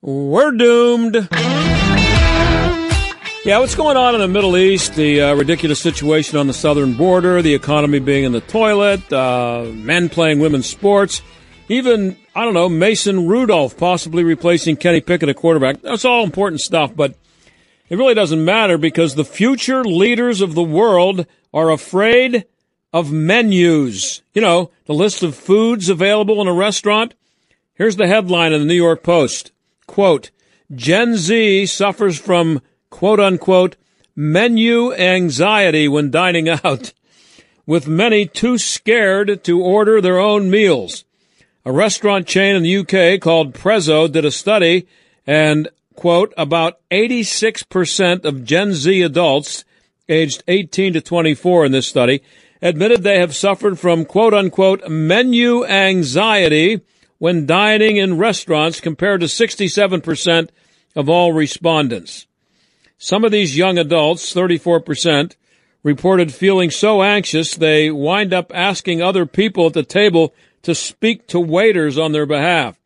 We're doomed. Yeah, what's going on in the Middle East? The uh, ridiculous situation on the southern border, the economy being in the toilet, uh, men playing women's sports, even, I don't know, Mason Rudolph possibly replacing Kenny Pickett at quarterback. That's all important stuff, but it really doesn't matter because the future leaders of the world are afraid of menus. You know, the list of foods available in a restaurant. Here's the headline in the New York Post. Quote, Gen Z suffers from quote unquote menu anxiety when dining out, with many too scared to order their own meals. A restaurant chain in the UK called Prezzo did a study and quote, about 86% of Gen Z adults aged 18 to 24 in this study admitted they have suffered from quote unquote menu anxiety when dining in restaurants compared to 67% of all respondents. Some of these young adults, 34%, reported feeling so anxious they wind up asking other people at the table to speak to waiters on their behalf.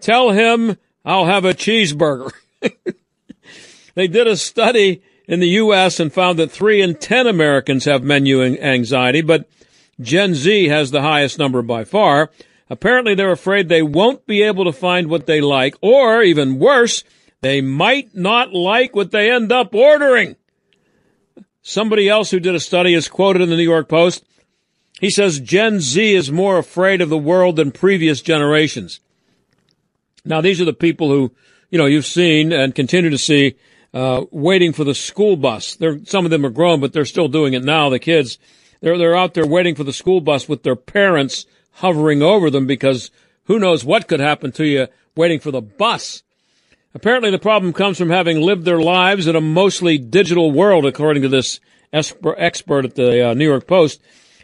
Tell him I'll have a cheeseburger. they did a study in the U.S. and found that three in ten Americans have menu anxiety, but Gen Z has the highest number by far. Apparently, they're afraid they won't be able to find what they like, or even worse, they might not like what they end up ordering. Somebody else who did a study is quoted in the New York Post. He says Gen Z is more afraid of the world than previous generations. Now, these are the people who, you know, you've seen and continue to see uh, waiting for the school bus. They're, some of them are grown, but they're still doing it now. The kids, they're, they're out there waiting for the school bus with their parents hovering over them because who knows what could happen to you waiting for the bus. Apparently the problem comes from having lived their lives in a mostly digital world, according to this expert at the uh, New York Post.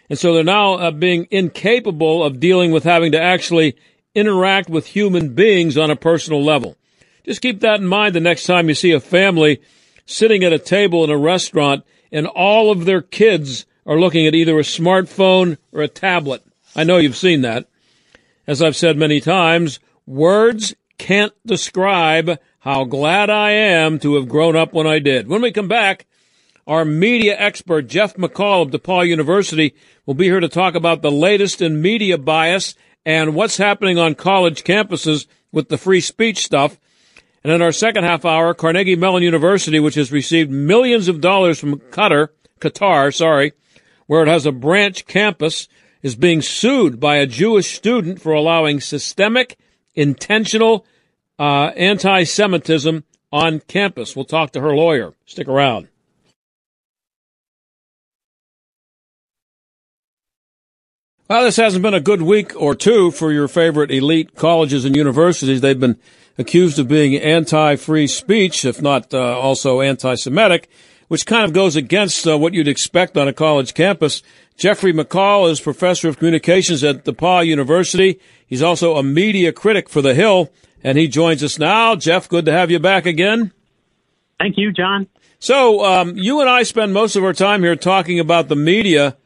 And so they're now uh, being incapable of dealing with having to actually interact with human beings on a personal level. Just keep that in mind the next time you see a family sitting at a table in a restaurant and all of their kids are looking at either a smartphone or a tablet. I know you've seen that. As I've said many times, words can't describe how glad I am to have grown up when I did. When we come back, our media expert, Jeff McCall of DePauw University, will be here to talk about the latest in media bias and what's happening on college campuses with the free speech stuff. And in our second half hour, Carnegie Mellon University, which has received millions of dollars from Qatar, Qatar, sorry, where it has a branch campus, is being sued by a Jewish student for allowing systemic, intentional uh, anti-Semitism on campus. We'll talk to her lawyer. Stick around. Well, this hasn't been a good week or two for your favorite elite colleges and universities. They've been accused of being anti-free speech, if not uh, also anti-Semitic, which kind of goes against uh, what you'd expect on a college campus. Jeffrey McCall is professor of communications at DePauw University. He's also a media critic for The Hill, and he joins us now. Jeff, good to have you back again. Thank you, John. So, um, you and I spend most of our time here talking about the media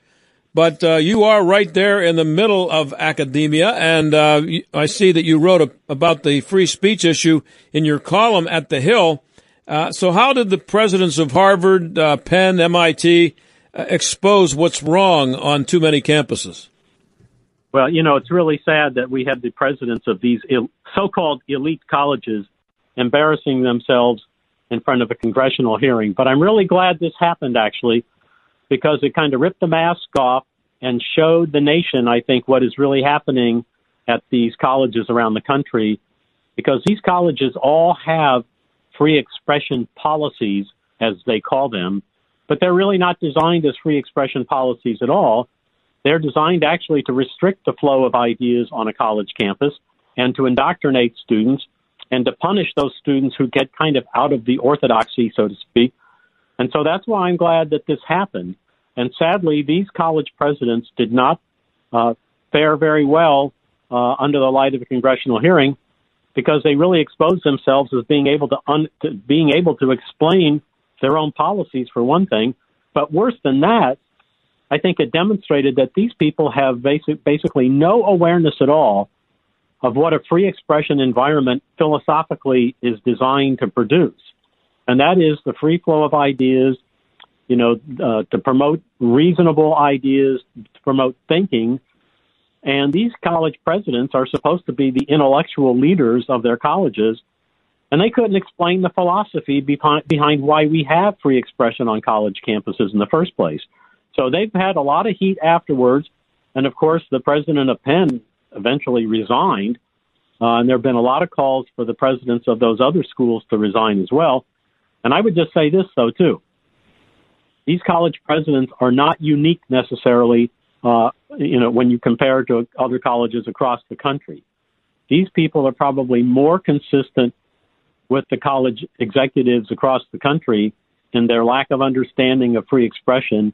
but uh, you are right there in the middle of academia, and uh, I see that you wrote a, about the free speech issue in your column at The Hill. Uh, so, how did the presidents of Harvard, uh, Penn, MIT uh, expose what's wrong on too many campuses? Well, you know, it's really sad that we have the presidents of these il- so-called elite colleges embarrassing themselves in front of a congressional hearing. But I'm really glad this happened, actually, because it kind of ripped the mask off and showed the nation, I think, what is really happening at these colleges around the country, because these colleges all have free expression policies, as they call them, but they're really not designed as free expression policies at all. They're designed actually to restrict the flow of ideas on a college campus and to indoctrinate students and to punish those students who get kind of out of the orthodoxy, so to speak. And so that's why I'm glad that this happened. And sadly, these college presidents did not uh, fare very well uh, under the light of a congressional hearing because they really exposed themselves as being able to, un- to being able to explain their own policies for one thing. But worse than that, I think it demonstrated that these people have basic, basically no awareness at all of what a free expression environment philosophically is designed to produce. And that is the free flow of ideas, you know, uh, to promote reasonable ideas, to promote thinking. And these college presidents are supposed to be the intellectual leaders of their colleges. And they couldn't explain the philosophy behind, why we have free expression on college campuses in the first place. So they've had a lot of heat afterwards. And of course, the president of Penn eventually resigned. Uh, and there have been a lot of calls for the presidents of those other schools to resign as well. And I would just say this, though, too. These college presidents are not unique necessarily, uh, you know, when you compare to other colleges across the country. These people are probably more consistent with the college executives across the country in their lack of understanding of free expression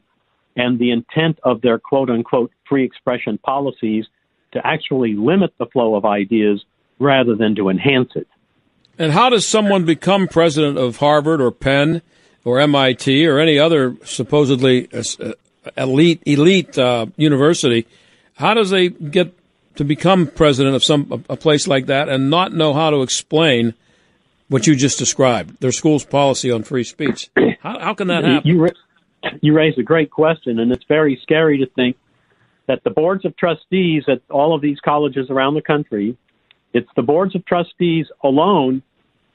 and the intent of their quote unquote free expression policies to actually limit the flow of ideas rather than to enhance it. And how does someone become president of Harvard or Penn or MIT or any other supposedly uh, uh, elite elite uh, university? How does they get to become president of some a place like that and not know how to explain what you just described, their school's policy on free speech? How, how can that happen? You, you raise a great question, and it's very scary to think that the boards of trustees at all of these colleges around the country, it's the boards of trustees alone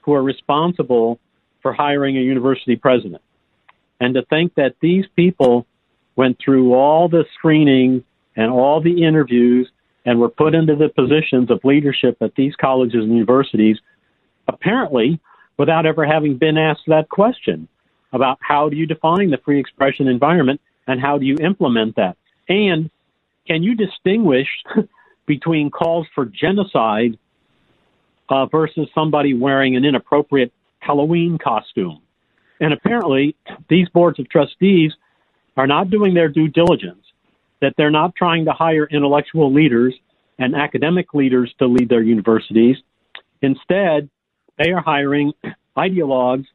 who are responsible for hiring a university president. And to think that these people went through all the screening and all the interviews and were put into the positions of leadership at these colleges and universities, apparently without ever having been asked that question about how do you define the free expression environment and how do you implement that? And can you distinguish between calls for genocide uh, versus somebody wearing an inappropriate Halloween costume? And apparently, these boards of trustees are not doing their due diligence, that they're not trying to hire intellectual leaders and academic leaders to lead their universities. Instead, they are hiring ideologues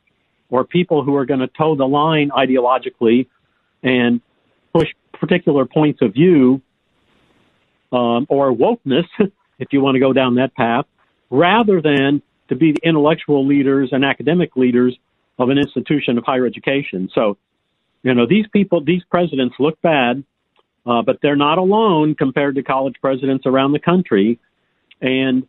or people who are going to toe the line ideologically and push particular points of view um, or wokeness, if you want to go down that path, rather than to be the intellectual leaders and academic leaders of an institution of higher education. So, you know, these people, these presidents look bad, uh, but they're not alone compared to college presidents around the country. And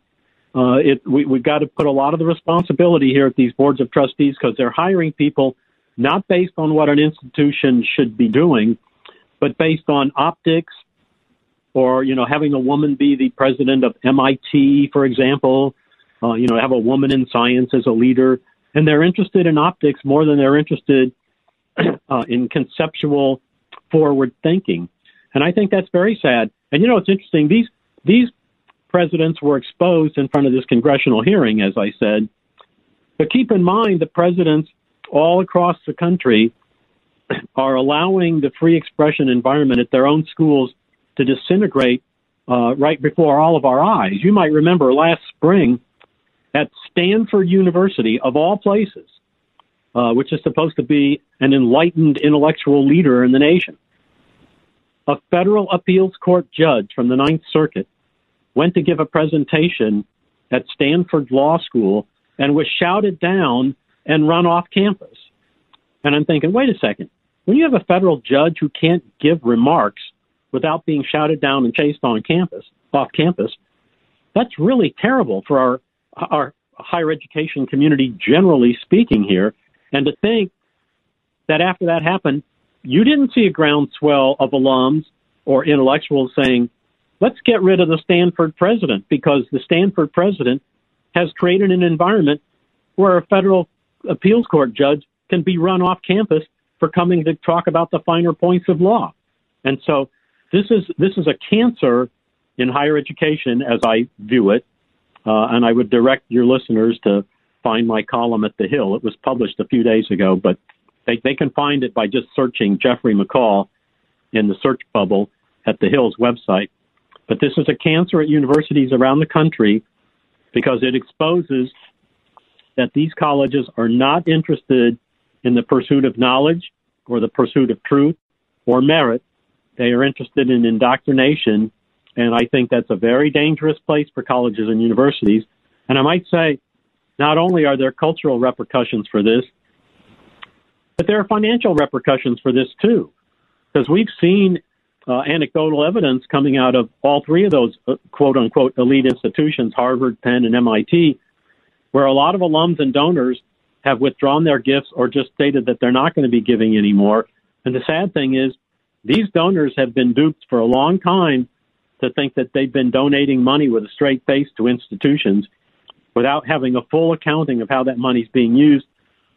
uh, it, we, we've got to put a lot of the responsibility here at these boards of trustees because they're hiring people not based on what an institution should be doing, but based on optics, or you know having a woman be the president of MIT, for example, uh, you know have a woman in science as a leader, and they're interested in optics more than they're interested uh, in conceptual forward thinking, and I think that's very sad. And you know it's interesting these these presidents were exposed in front of this congressional hearing, as I said, but keep in mind the presidents all across the country are allowing the free expression environment at their own schools to disintegrate uh, right before all of our eyes. You might remember last spring at Stanford University, of all places, uh, which is supposed to be an enlightened intellectual leader in the nation. A federal appeals court judge from the Ninth Circuit went to give a presentation at Stanford Law School and was shouted down and run off campus. And I'm thinking, wait a second. When you have a federal judge who can't give remarks without being shouted down and chased on campus, off campus, that's really terrible for our our higher education community generally speaking here. And to think that after that happened, you didn't see a groundswell of alums or intellectuals saying, let's get rid of the Stanford president because the Stanford president has created an environment where a federal appeals court judge can be run off campus for coming to talk about the finer points of law. And so this is this is a cancer in higher education as I view it. Uh, and I would direct your listeners to find my column at the Hill. It was published a few days ago, but they, they can find it by just searching Jeffrey McCall in the search bubble at the Hill's website. But this is a cancer at universities around the country because it exposes that these colleges are not interested in the pursuit of knowledge or the pursuit of truth or merit. They are interested in indoctrination. And I think that's a very dangerous place for colleges and universities. And I might say, not only are there cultural repercussions for this, but there are financial repercussions for this too. Because we've seen uh, anecdotal evidence coming out of all three of those uh, quote unquote elite institutions, Harvard, Penn, and MIT, where a lot of alums and donors have withdrawn their gifts or just stated that they're not going to be giving anymore. And the sad thing is, these donors have been duped for a long time to think that they've been donating money with a straight face to institutions without having a full accounting of how that money's being used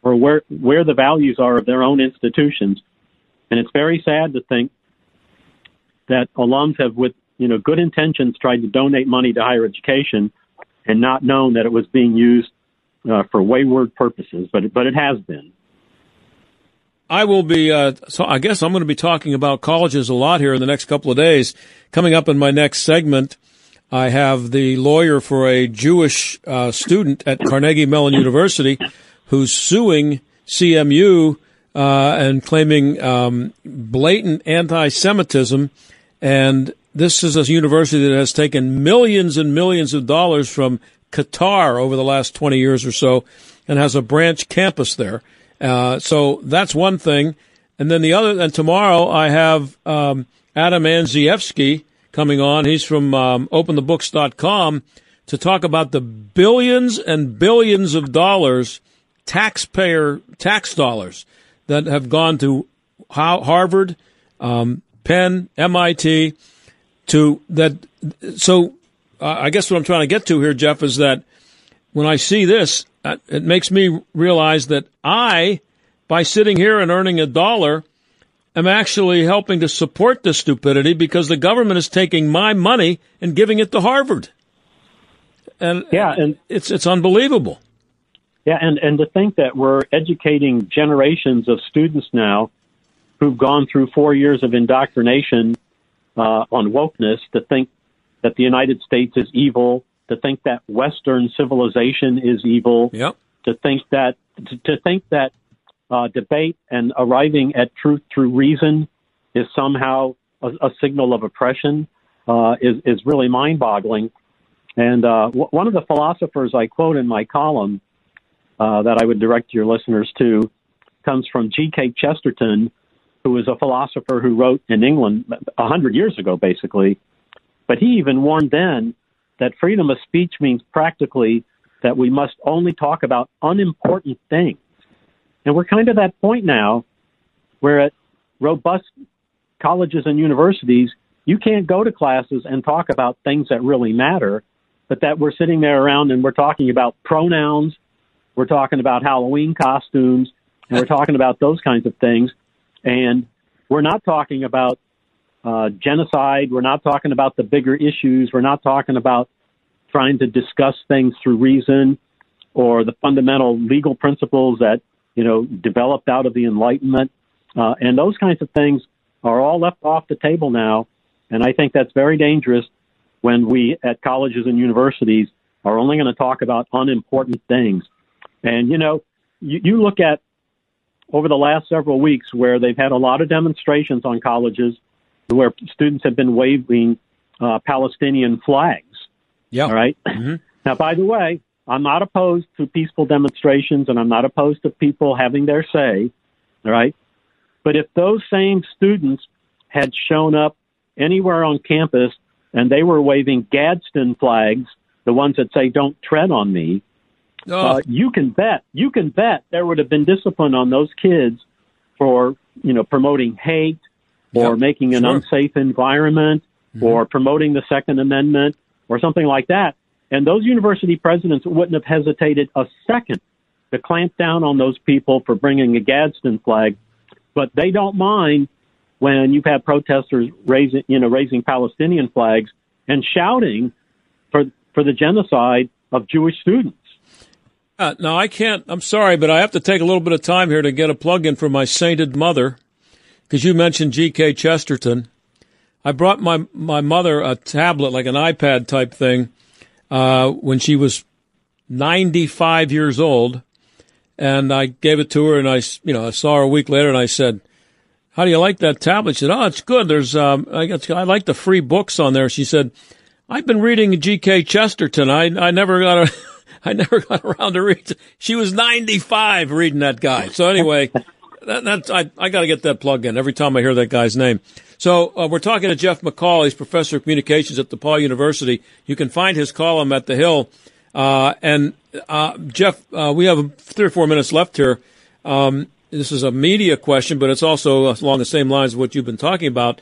or where where the values are of their own institutions. And it's very sad to think that alums have, with you know good intentions, tried to donate money to higher education and not known that it was being used uh, for wayward purposes. But but it has been. I will be, uh, so I guess I'm going to be talking about colleges a lot here in the next couple of days. Coming up in my next segment, I have the lawyer for a Jewish uh, student at Carnegie Mellon University who's suing CMU uh, and claiming um, blatant anti-Semitism. And this is a university that has taken millions and millions of dollars from Qatar over the last 20 years or so and has a branch campus there. Uh, so that's one thing. And then the other, and tomorrow I have um, Adam Andrzejewski coming on. He's from um, openthebooks.com to talk about the billions and billions of dollars, taxpayer tax dollars, that have gone to Harvard, um, Penn, MIT, to that. So uh, I guess what I'm trying to get to here, Jeff, is that when I see this, uh, it makes me realize that I, by sitting here and earning a dollar, am actually helping to support this stupidity because the government is taking my money and giving it to Harvard. And yeah, and it's it's unbelievable. Yeah, and and to think that we're educating generations of students now who've gone through four years of indoctrination uh, on wokeness to think that the United States is evil, to think that Western civilization is evil, yep. to think that to, to think that uh, debate and arriving at truth through reason is somehow a, a signal of oppression uh, is is really mind-boggling. And uh, w- one of the philosophers I quote in my column uh, that I would direct your listeners to comes from G.K. Chesterton, who was a philosopher who wrote in England a hundred years ago, basically. But he even warned then that freedom of speech means practically that we must only talk about unimportant things and we're kind of at that point now where at robust colleges and universities, you can't go to classes and talk about things that really matter, but that we're sitting there around and we're talking about pronouns, we're talking about Halloween costumes, and we're talking about those kinds of things. And we're not talking about uh, genocide. We're not talking about the bigger issues. We're not talking about trying to discuss things through reason or the fundamental legal principles that you know, developed out of the Enlightenment. Uh, and those kinds of things are all left off the table now. And I think that's very dangerous when we at colleges and universities are only going to talk about unimportant things. And, you know, you, you look at over the last several weeks where they've had a lot of demonstrations on colleges where students have been waving uh, Palestinian flags. Yeah. All right? mm-hmm. Now, by the way, I'm not opposed to peaceful demonstrations and I'm not opposed to people having their say, all right? But if those same students had shown up anywhere on campus and they were waving Gadsden flags, the ones that say "Don't tread on me," oh. uh, you can bet, you can bet there would have been discipline on those kids for you know promoting hate or yep, making an sure. unsafe environment mm-hmm. or promoting the Second Amendment or something like that. And those university presidents wouldn't have hesitated a second to clamp down on those people for bringing a Gadsden flag but they don't mind when you've had protesters raising, you know, raising Palestinian flags and shouting for for the genocide of Jewish students. Uh, now I can't. I'm sorry, but I have to take a little bit of time here to get a plug in for my sainted mother, because you mentioned G.K. Chesterton. I brought my my mother a tablet, like an iPad type thing, uh, when she was 95 years old, and I gave it to her, and I, you know, I saw her a week later, and I said, "How do you like that tablet?" She said, "Oh, it's good. There's, um, I, I like the free books on there." She said, "I've been reading G.K. Chesterton. I, I never got a." I never got around to read. She was 95 reading that guy. So anyway, that, that's I, I got to get that plug in every time I hear that guy's name. So uh, we're talking to Jeff McCall. He's professor of communications at DePauw University. You can find his column at the Hill. Uh, and uh, Jeff, uh, we have three or four minutes left here. Um, this is a media question, but it's also along the same lines of what you've been talking about.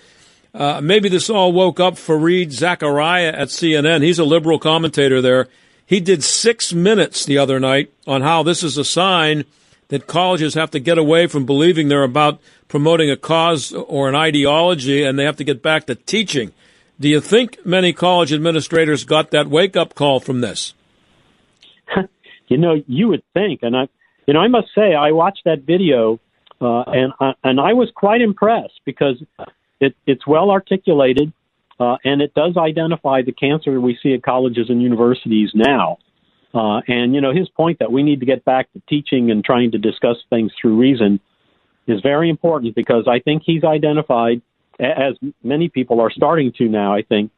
Uh, maybe this all woke up Fareed Zakaria at CNN. He's a liberal commentator there. He did six minutes the other night on how this is a sign that colleges have to get away from believing they're about promoting a cause or an ideology and they have to get back to teaching. Do you think many college administrators got that wake up call from this? you know, you would think, and I, you know, I must say, I watched that video, uh, and I, and I was quite impressed because it, it's well articulated, uh, and it does identify the cancer we see at colleges and universities now. Uh, and you know, his point that we need to get back to teaching and trying to discuss things through reason is very important because I think he's identified, as many people are starting to now. I think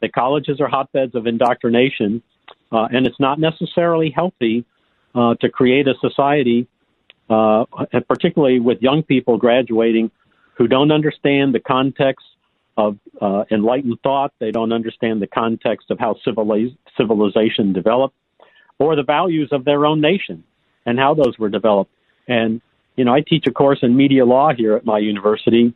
that colleges are hotbeds of indoctrination uh, and it's not necessarily healthy uh, to create a society, uh, particularly with young people graduating who don't understand the context of uh, enlightened thought. They don't understand the context of how civiliz- civilization developed or the values of their own nation and how those were developed. And, you know, I teach a course in media law here at my university.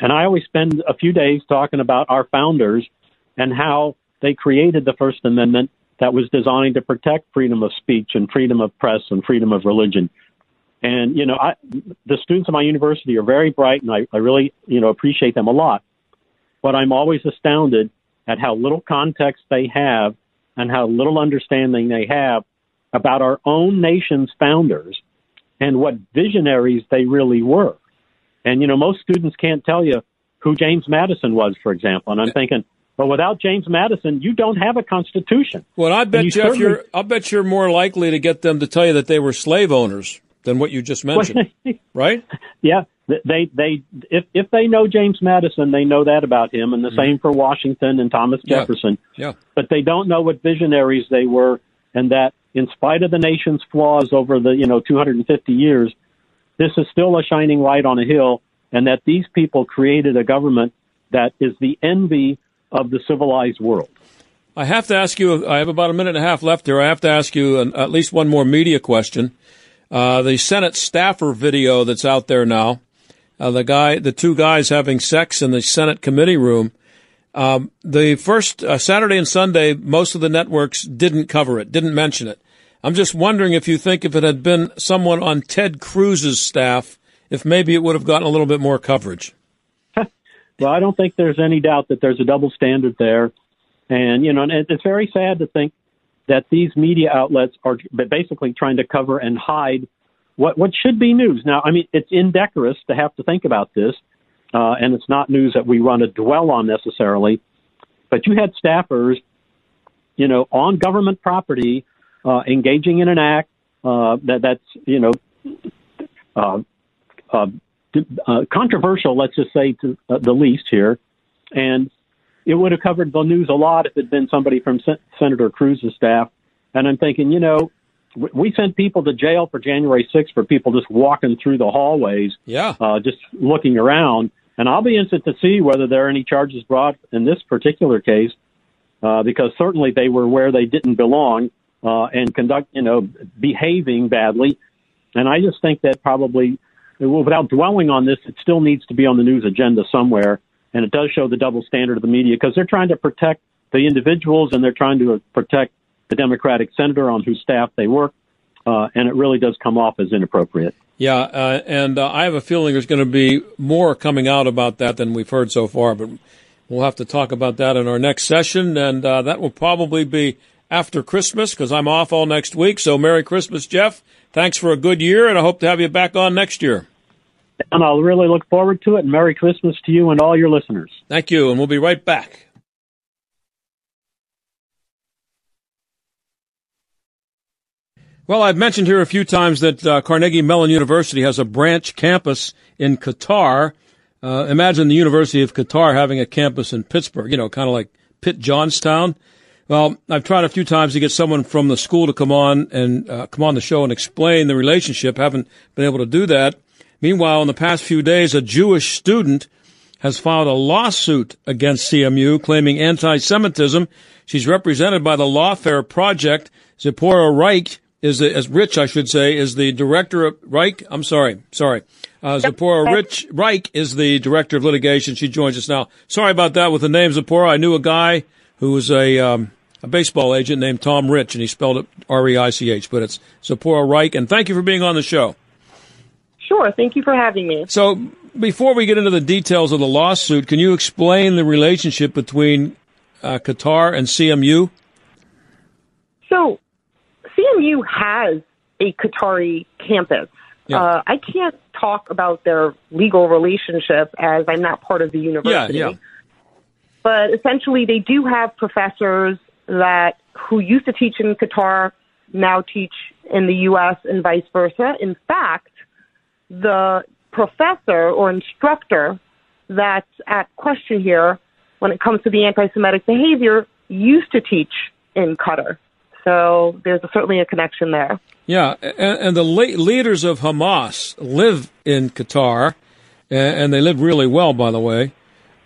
And I always spend a few days talking about our founders and how they created the First Amendment that was designed to protect freedom of speech and freedom of press and freedom of religion. And you know, I, the students at my university are very bright, and I, I really you know appreciate them a lot. But I'm always astounded at how little context they have and how little understanding they have about our own nation's founders and what visionaries they really were. And you know, most students can't tell you who James Madison was, for example. And I'm thinking, but without James Madison, you don't have a constitution. Well, I bet you Jeff, you're I bet you're more likely to get them to tell you that they were slave owners than what you just mentioned, right? Yeah, they they if if they know James Madison, they know that about him, and the mm-hmm. same for Washington and Thomas Jefferson. Yeah. yeah. But they don't know what visionaries they were, and that in spite of the nation's flaws over the you know 250 years, this is still a shining light on a hill, and that these people created a government that is the envy of the civilized world. I have to ask you, I have about a minute and a half left here. I have to ask you an, at least one more media question. Uh, the Senate staffer video that's out there now, uh, the guy, the two guys having sex in the Senate committee room. Um, the first uh, Saturday and Sunday, most of the networks didn't cover it, didn't mention it. I'm just wondering if you think if it had been someone on Ted Cruz's staff, if maybe it would have gotten a little bit more coverage. Well, I don't think there's any doubt that there's a double standard there. And, you know, and it's very sad to think that these media outlets are basically trying to cover and hide what, what should be news. Now, I mean, it's indecorous to have to think about this, uh, and it's not news that we want to dwell on necessarily. But you had staffers, you know, on government property, uh, engaging in an act uh, that that's, you know, uh, uh, uh, controversial, let's just say to the least here, and it would have covered the news a lot if it had been somebody from Sen- Senator Cruz's staff. And I'm thinking, you know, we sent people to jail for January 6th for people just walking through the hallways, yeah, uh, just looking around. And I'll be interested to see whether there are any charges brought in this particular case, uh, because certainly they were where they didn't belong uh, and conduct, you know, behaving badly. And I just think that probably without dwelling on this, it still needs to be on the news agenda somewhere. And it does show the double standard of the media because they're trying to protect the individuals and they're trying to protect the Democratic senator on whose staff they work. Uh, and it really does come off as inappropriate. Yeah, uh, and uh, I have a feeling there's going to be more coming out about that than we've heard so far, but we'll have to talk about that in our next session, and uh, that will probably be after Christmas because I'm off all next week. So, Merry Christmas, Jeff. Thanks for a good year, and I hope to have you back on next year. And I'll really look forward to it, and Merry Christmas to you and all your listeners. Thank you, and we'll be right back. Well, I've mentioned here a few times that uh, Carnegie Mellon University has a branch campus in Qatar. Uh, imagine the University of Qatar having a campus in Pittsburgh, you know, kind of like Pitt Johnstown. Well, I've tried a few times to get someone from the school to come on and uh, come on the show and explain the relationship. Haven't been able to do that. Meanwhile, in the past few days, a Jewish student has filed a lawsuit against CMU claiming anti-Semitism. She's represented by the Lawfare Project. Zipporah Reich is the, as Rich, I should say, is the director of Reich. I'm sorry, sorry. Uh, Zipporah Rich Reich is the director of litigation. She joins us now. Sorry about that with the name Zipporah. I knew a guy who was a um, a baseball agent named Tom Rich, and he spelled it R E I C H, but it's Zipporah Reich. And thank you for being on the show. Sure. Thank you for having me. So, before we get into the details of the lawsuit, can you explain the relationship between uh, Qatar and CMU? So, CMU has a Qatari campus. Yeah. Uh, I can't talk about their legal relationship as I'm not part of the university. Yeah, yeah. But essentially, they do have professors that who used to teach in Qatar now teach in the U.S. and vice versa. In fact, the professor or instructor that's at question here when it comes to the anti-Semitic behavior used to teach in Qatar. So there's a, certainly a connection there. Yeah, and, and the leaders of Hamas live in Qatar, and they live really well, by the way.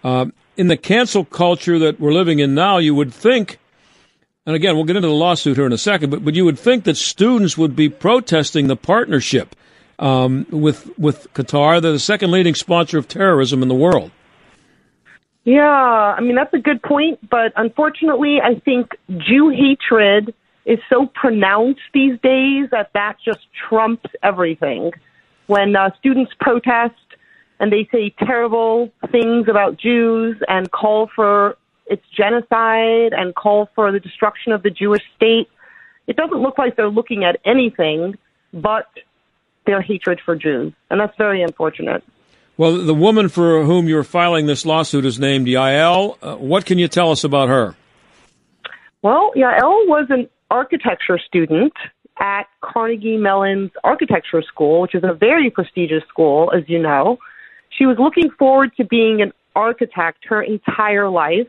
Uh, in the cancel culture that we're living in now, you would think, and again, we'll get into the lawsuit here in a second, but, but you would think that students would be protesting the partnership um, with with Qatar. They're the second leading sponsor of terrorism in the world. Yeah, I mean that's a good point, but unfortunately, I think Jew hatred is so pronounced these days that that just trumps everything. When uh, students protest and they say terrible things about Jews and call for its genocide and call for the destruction of the Jewish state, it doesn't look like they're looking at anything but their hatred for Jews. And that's very unfortunate. Well, the woman for whom you're filing this lawsuit is named Yael. Uh, what can you tell us about her? Well, Yael was an architecture student at Carnegie Mellon's architecture school, which is a very prestigious school, as you know. She was looking forward to being an architect her entire life,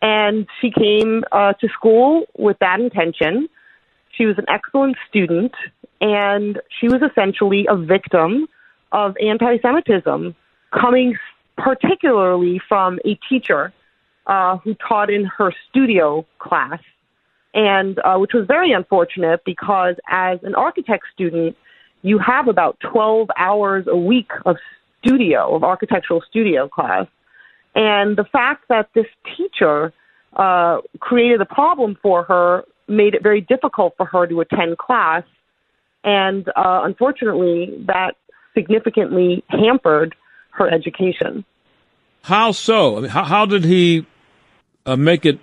and she came uh, to school with that intention. She was an excellent student, and she was essentially a victim of anti Semitism, coming particularly from a teacher uh, who taught in her studio class and uh, which was very unfortunate because as an architect student, you have about 12 hours a week of studio, of architectural studio class. And the fact that this teacher uh, created a problem for her made it very difficult for her to attend class. And uh, unfortunately, that significantly hampered her education. How so? I mean, how, how did he uh, make it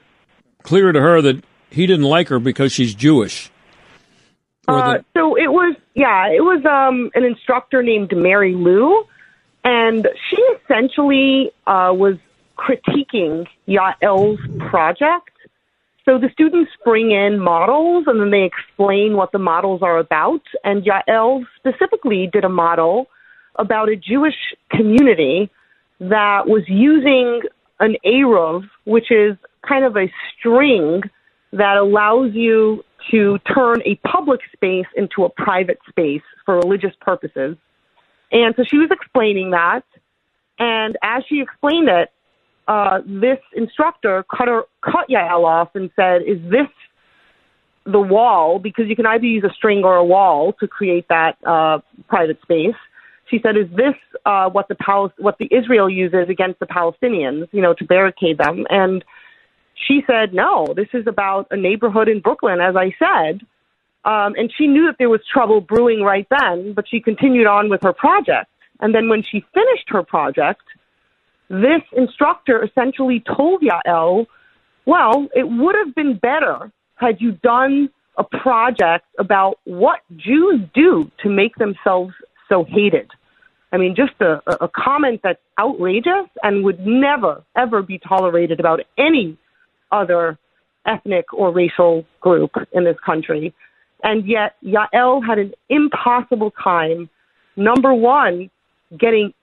clear to her that he didn't like her because she's Jewish. Uh, so it was, yeah, it was um, an instructor named Mary Lou, and she essentially uh, was critiquing Yael's project. So the students bring in models and then they explain what the models are about. And Yael specifically did a model about a Jewish community that was using an Eruv, which is kind of a string that allows you to turn a public space into a private space for religious purposes. And so she was explaining that. And as she explained it, uh, this instructor cut her, cut Yael off and said, "Is this the wall? Because you can either use a string or a wall to create that uh, private space." She said, "Is this uh, what the Pal- what the Israel uses against the Palestinians? You know, to barricade them?" And she said, no, this is about a neighborhood in Brooklyn, as I said. Um, and she knew that there was trouble brewing right then, but she continued on with her project. And then when she finished her project, this instructor essentially told Yael, well, it would have been better had you done a project about what Jews do to make themselves so hated. I mean, just a, a comment that's outrageous and would never, ever be tolerated about any other ethnic or racial group in this country. And yet, Yael had an impossible time, number one, getting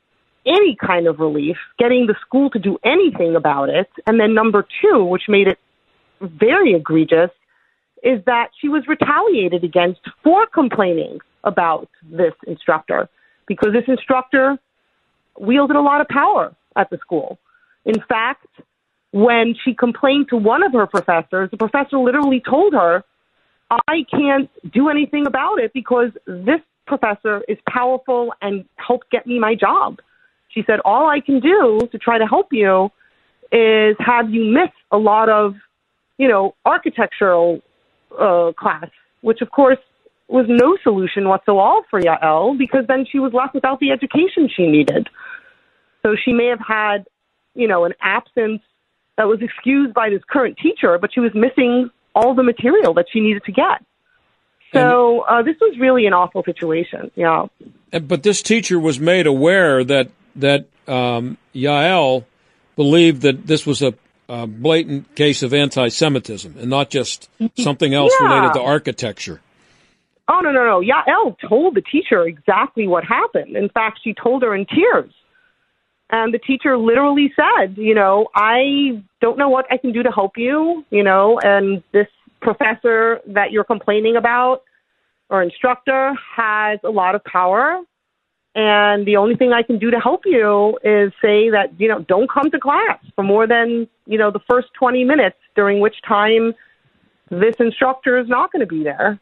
any kind of relief, getting the school to do anything about it. And then number two, which made it very egregious, is that she was retaliated against for complaining about this instructor because this instructor wielded a lot of power at the school. In fact, when she complained to one of her professors, the professor literally told her, I can't do anything about it because this professor is powerful and helped get me my job. She said, All I can do to try to help you is have you miss a lot of, you know, architectural uh, class, which of course was no solution whatsoever for Yael because then she was left without the education she needed. So she may have had, you know, an absence that was excused by this current teacher, but she was missing all the material that she needed to get. So uh, this was really an awful situation. Yeah. But this teacher was made aware that that um, Yael believed that this was a, a blatant case of anti-Semitism and not just something else Yeah. related to architecture. Oh no no no! Yael told the teacher exactly what happened. In fact, she told her in tears. And the teacher literally said, you know, I don't know what I can do to help you, you know, and this professor that you're complaining about or instructor has a lot of power. And the only thing I can do to help you is say that, you know, don't come to class for more than, you know, the first 20 minutes during which time this instructor is not going to be there.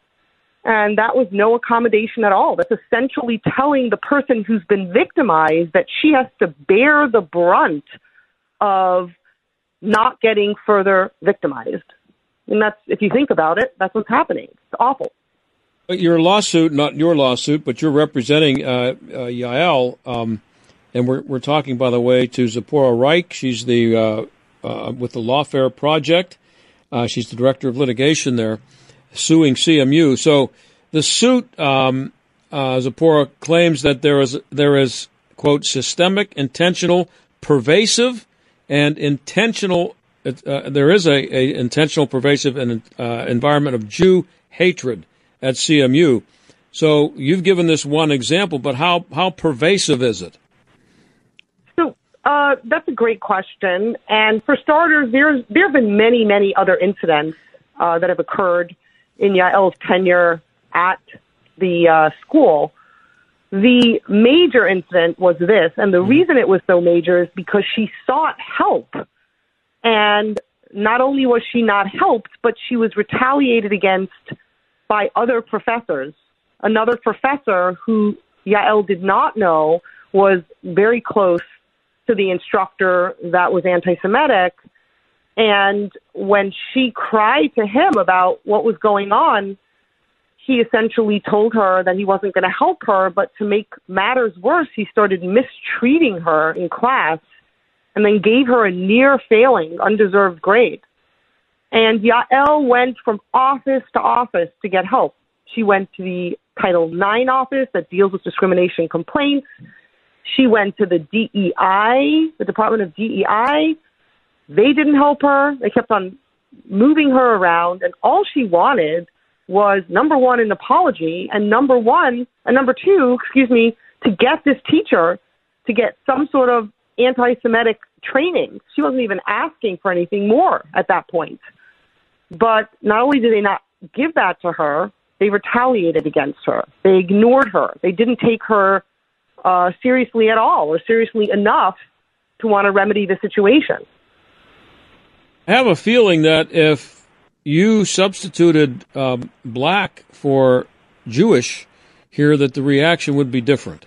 And that was no accommodation at all. That's essentially telling the person who's been victimized that she has to bear the brunt of not getting further victimized. And that's, if you think about it, that's what's happening. It's awful. But your lawsuit, not your lawsuit, but you're representing uh, uh, Yael, um, and we're we're talking, by the way, to Zipporah Reich. She's the uh, uh, with the Lawfare Project. Uh, she's the director of litigation there, suing CMU. So the suit, um, uh, Zipporah claims that there is there is quote systemic, intentional, pervasive, and intentional. Uh, there is a, a intentional, pervasive, and uh, environment of Jew hatred at CMU. So you've given this one example, but how how pervasive is it? So uh, that's a great question. And for starters, there's there have been many, many other incidents uh, that have occurred in Yael's tenure at the uh, school. The major incident was this, and the reason it was so major is because she sought help. And not only was she not helped, but she was retaliated against by other professors. Another professor who Yael did not know was very close to the instructor that was anti Semitic. And when she cried to him about what was going on, he essentially told her that he wasn't going to help her, but to make matters worse, he started mistreating her in class and then gave her a near failing, undeserved grade. And Yael went from office to office to get help. She went to the Title IX office that deals with discrimination complaints. She went to the DEI, the Department of DEI. They didn't help her. They kept on moving her around, and all she wanted was number one, an apology, and number one, and number two, excuse me, to get this teacher to get some sort of anti Semitic training. She wasn't even asking for anything more at that point. But not only did they not give that to her, they retaliated against her. They ignored her. They didn't take her uh, seriously at all or seriously enough to want to remedy the situation. I have a feeling that if you substituted um, black for Jewish here, that the reaction would be different.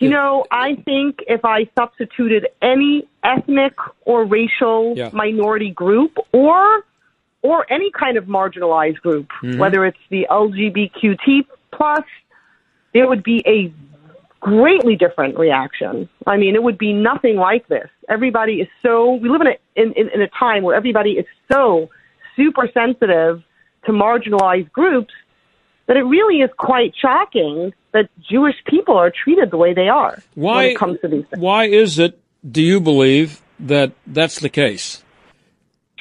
You know, I think if I substituted any ethnic or racial Yeah. minority group or or any kind of marginalized group, whether it's the LGBTQ plus, there would be a greatly different reaction. I mean, it would be nothing like this. Everybody is so, we live in a, in, in, in a time where everybody is so super sensitive to marginalized groups that it really is quite shocking that Jewish people are treated the way they are Why, when it comes to these things. why is it, do you believe, that that's the case?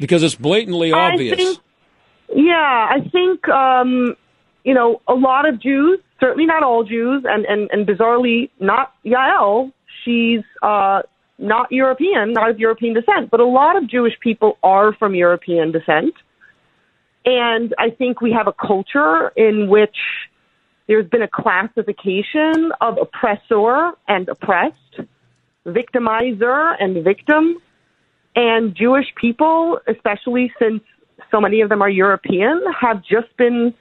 Because it's blatantly obvious. I think, yeah, I think, um, you know, a lot of Jews, certainly not all Jews, and, and, and bizarrely not Yael, she's uh, not European, not of European descent, but a lot of Jewish people are from European descent. And I think we have a culture in which there's been a classification of oppressor and oppressed, victimizer and victim. And Jewish people, especially since so many of them are European, have just been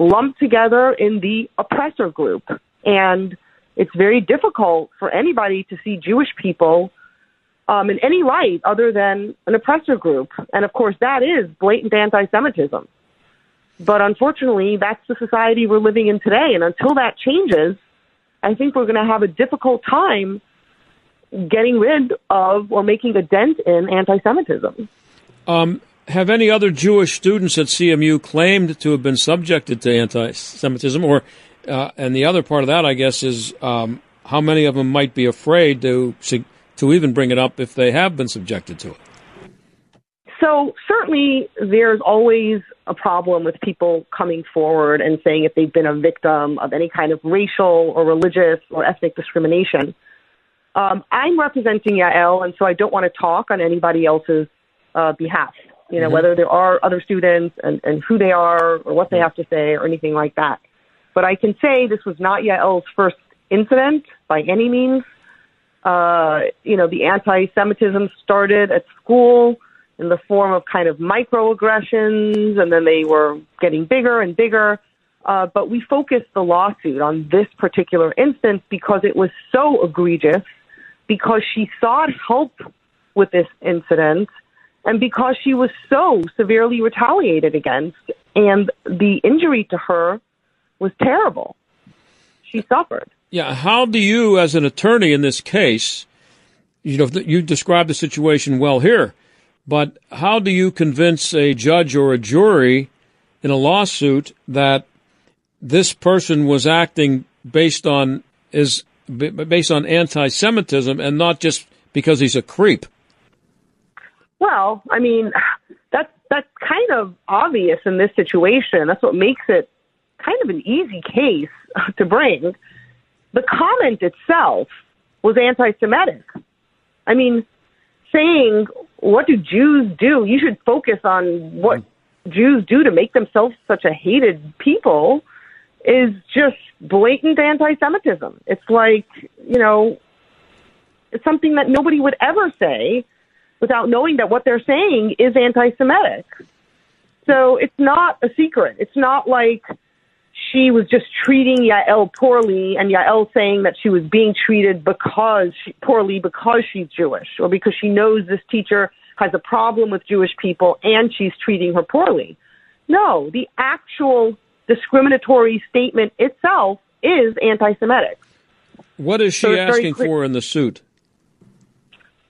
lumped together in the oppressor group. And it's very difficult for anybody to see Jewish people um, in any light other than an oppressor group. And of course, that is blatant anti Semitism. But unfortunately, that's the society we're living in today. And until that changes, I think we're going to have a difficult time getting rid of or making a dent in anti Semitism. Um, have any other Jewish students at CMU claimed to have been subjected to anti-Semitism, or uh, and the other part of that, I guess, is um, how many of them might be afraid to to even bring it up if they have been subjected to it? So certainly, there's always a problem with people coming forward and saying if they've been a victim of any kind of racial or religious or ethnic discrimination. Um, I'm representing Yael, and so I don't want to talk on anybody else's uh, behalf you know, mm-hmm. whether there are other students and, and who they are or what they have to say or anything like that. But I can say this was not Yael's first incident by any means. Uh, you know, the anti-Semitism started at school in the form of kind of microaggressions, and then they were getting bigger and bigger. Uh, but we focused the lawsuit on this particular instance because it was so egregious, because she sought help with this incident and because she was so severely retaliated against, and the injury to her was terrible. She suffered. Yeah. How do you, as an attorney in this case, you know, you described the situation well here, but how do you convince a judge or a jury in a lawsuit that this person was acting based on is based on anti-Semitism and not just because he's a creep? Well, I mean, that's that's kind of obvious in this situation. That's what makes it kind of an easy case to bring. The comment itself was anti-Semitic. I mean, saying what do Jews do? You should focus on what hmm. Jews do to make themselves such a hated people is just blatant anti-Semitism. It's like you know, it's something that nobody would ever say without knowing that what they're saying is anti Semitic. So it's not a secret. It's not like she was just treating Yael poorly and Yael saying that she was being treated because she, poorly because she's Jewish or because she knows this teacher has a problem with Jewish people and she's treating her poorly. No, the actual discriminatory statement itself is anti Semitic. What is she so asking for in the suit?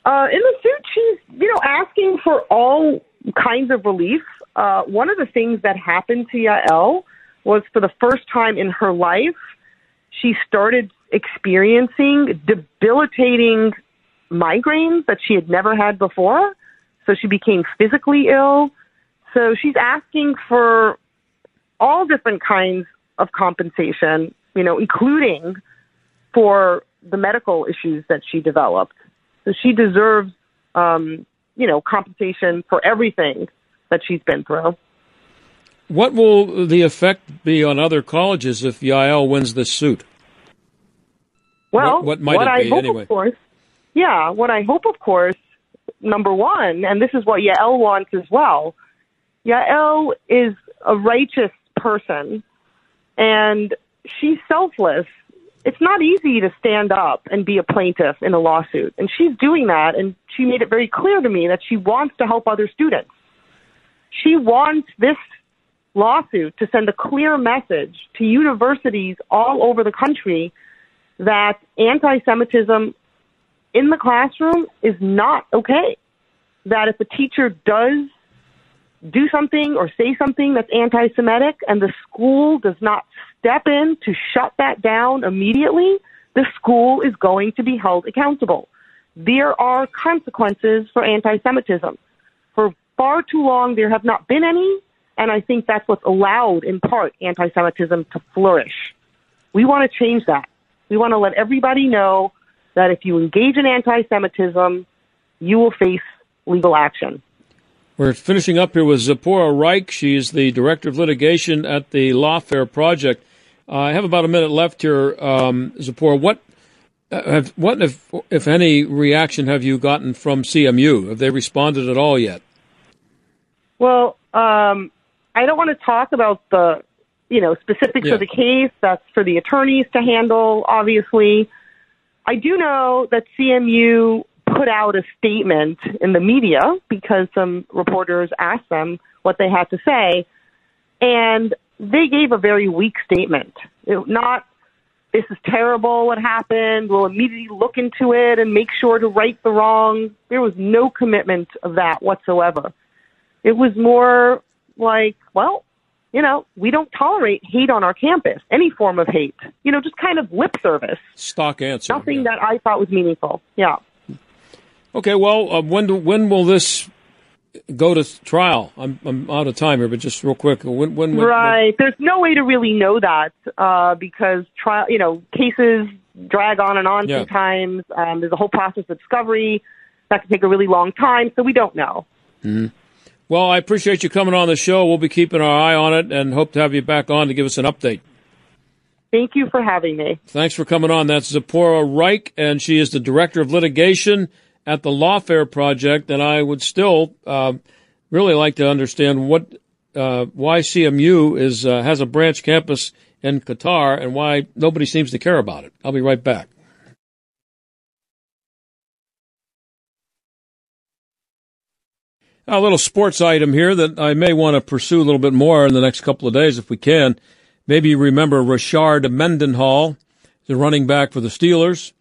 Uh, in the suit, she's you know asking for all kinds of relief. Uh, one of the things that happened to Yael was for the first time in her life, she started experiencing debilitating migraines that she had never had before. So she became physically ill. So she's asking for all different kinds of compensation, you know, including for the medical issues that she developed. So she deserves, um, you know, compensation for everything that she's been through. What will the effect be on other colleges if Yael wins this suit? Well, what, what might what it I be hope, anyway? Of course, yeah, what I hope, of course, number one, and this is what Yael wants as well. Yael is a righteous person, and she's selfless it's not easy to stand up and be a plaintiff in a lawsuit. And she's doing that, and she made it very clear to me that she wants to help other students. She wants this lawsuit to send a clear message to universities all over the country that anti Semitism in the classroom is not okay. That if a teacher does do something or say something that's anti Semitic and the school does not step in to shut that down immediately, the school is going to be held accountable. There are consequences for anti Semitism. For far too long, there have not been any, and I think that's what's allowed, in part, anti Semitism to flourish. We want to change that. We want to let everybody know that if you engage in anti Semitism, you will face legal action. We're finishing up here with Zipporah Reich. She is the director of litigation at the Lawfare Project. Uh, I have about a minute left here, um, Zipporah. What, uh, have, what if, if any, reaction have you gotten from CMU? Have they responded at all yet? Well, um, I don't want to talk about the, you know, specifics yeah. of the case. That's for the attorneys to handle, obviously. I do know that CMU put out a statement in the media because some reporters asked them what they had to say, and they gave a very weak statement. It, not, this is terrible what happened, we'll immediately look into it and make sure to right the wrong. There was no commitment of that whatsoever. It was more like, well, you know, we don't tolerate hate on our campus, any form of hate. You know, just kind of lip service. Stock answer. Nothing yeah. that I thought was meaningful. Yeah. Okay, well, uh, when do, when will this go to trial? I'm I'm out of time here, but just real quick, when when, when right? When? There's no way to really know that uh, because trial, you know, cases drag on and on yeah. sometimes. Um, there's a whole process of discovery that can take a really long time, so we don't know. Mm-hmm. Well, I appreciate you coming on the show. We'll be keeping our eye on it and hope to have you back on to give us an update. Thank you for having me. Thanks for coming on. That's Zipporah Reich, and she is the Director of Litigation at the Lawfare Project. And I would still uh, really like to understand what uh, why CMU is uh, has a branch campus in Qatar and why nobody seems to care about it. I'll be right back. A little sports item here that I may want to pursue a little bit more in the next couple of days if we can. Maybe you remember Rashard Mendenhall, the running back for the Steelers.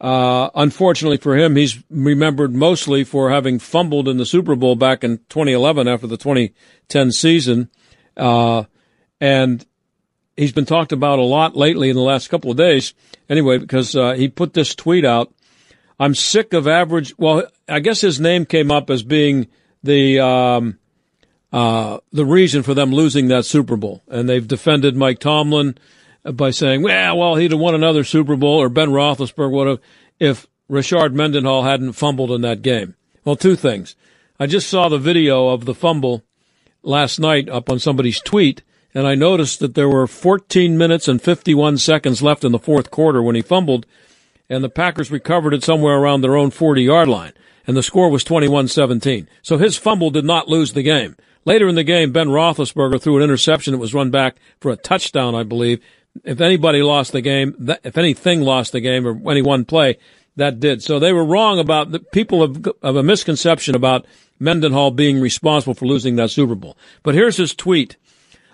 Uh, unfortunately for him, he's remembered mostly for having fumbled in the Super Bowl back in 2011 after the 2010 season. Uh, and he's been talked about a lot lately in the last couple of days. Anyway, because uh, he put this tweet out. I'm sick of average. Well, I guess his name came up as being the um, uh, the reason for them losing that Super Bowl, and they've defended Mike Tomlin by saying, "Well, well, he'd have won another Super Bowl, or Ben Roethlisberger would have if Rashard Mendenhall hadn't fumbled in that game." Well, two things. I just saw the video of the fumble last night up on somebody's tweet, and I noticed that there were 14 minutes and 51 seconds left in the fourth quarter when he fumbled, and the Packers recovered it somewhere around their own 40 yard line and the score was 21-17. So his fumble did not lose the game. Later in the game, Ben Roethlisberger threw an interception that was run back for a touchdown, I believe. If anybody lost the game, if anything lost the game or any one play, that did. So they were wrong about the people of, of a misconception about Mendenhall being responsible for losing that Super Bowl. But here's his tweet.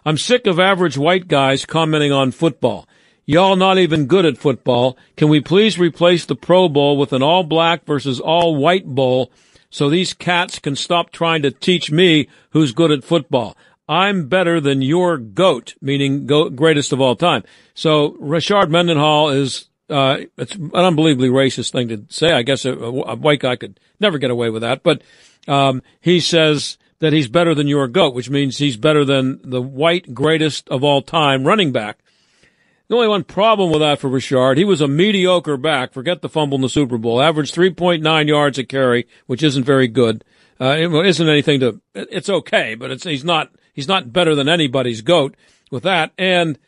I'm sick of average white guys commenting on football. Y'all not even good at football. Can we please replace the Pro Bowl with an all black versus all white bowl so these cats can stop trying to teach me who's good at football? I'm better than your goat, meaning goat, greatest of all time. So Rashard Mendenhall is, uh, it's an unbelievably racist thing to say. I guess a, a white guy could never get away with that, but, um, he says that he's better than your goat, which means he's better than the white greatest of all time running back. The only one problem with that for Rashard, he was a mediocre back. Forget the fumble in the Super Bowl. Averaged 3.9 yards a carry, which isn't very good. Uh, it isn't anything to, it's okay, but it's, he's not, he's not better than anybody's goat with that. And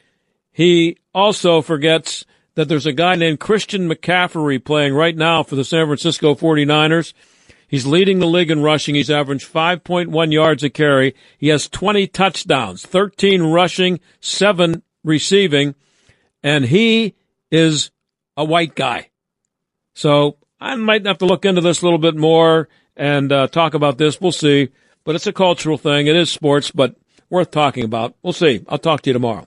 he also forgets that there's a guy named Christian McCaffrey playing right now for the San Francisco 49ers. He's leading the league in rushing. He's averaged 5.1 yards a carry. He has 20 touchdowns, 13 rushing, 7 receiving and he is a white guy. So I might have to look into this a little bit more and uh, talk about this. We'll see. But it's a cultural thing. It is sports, but worth talking about. We'll see. I'll talk to you tomorrow.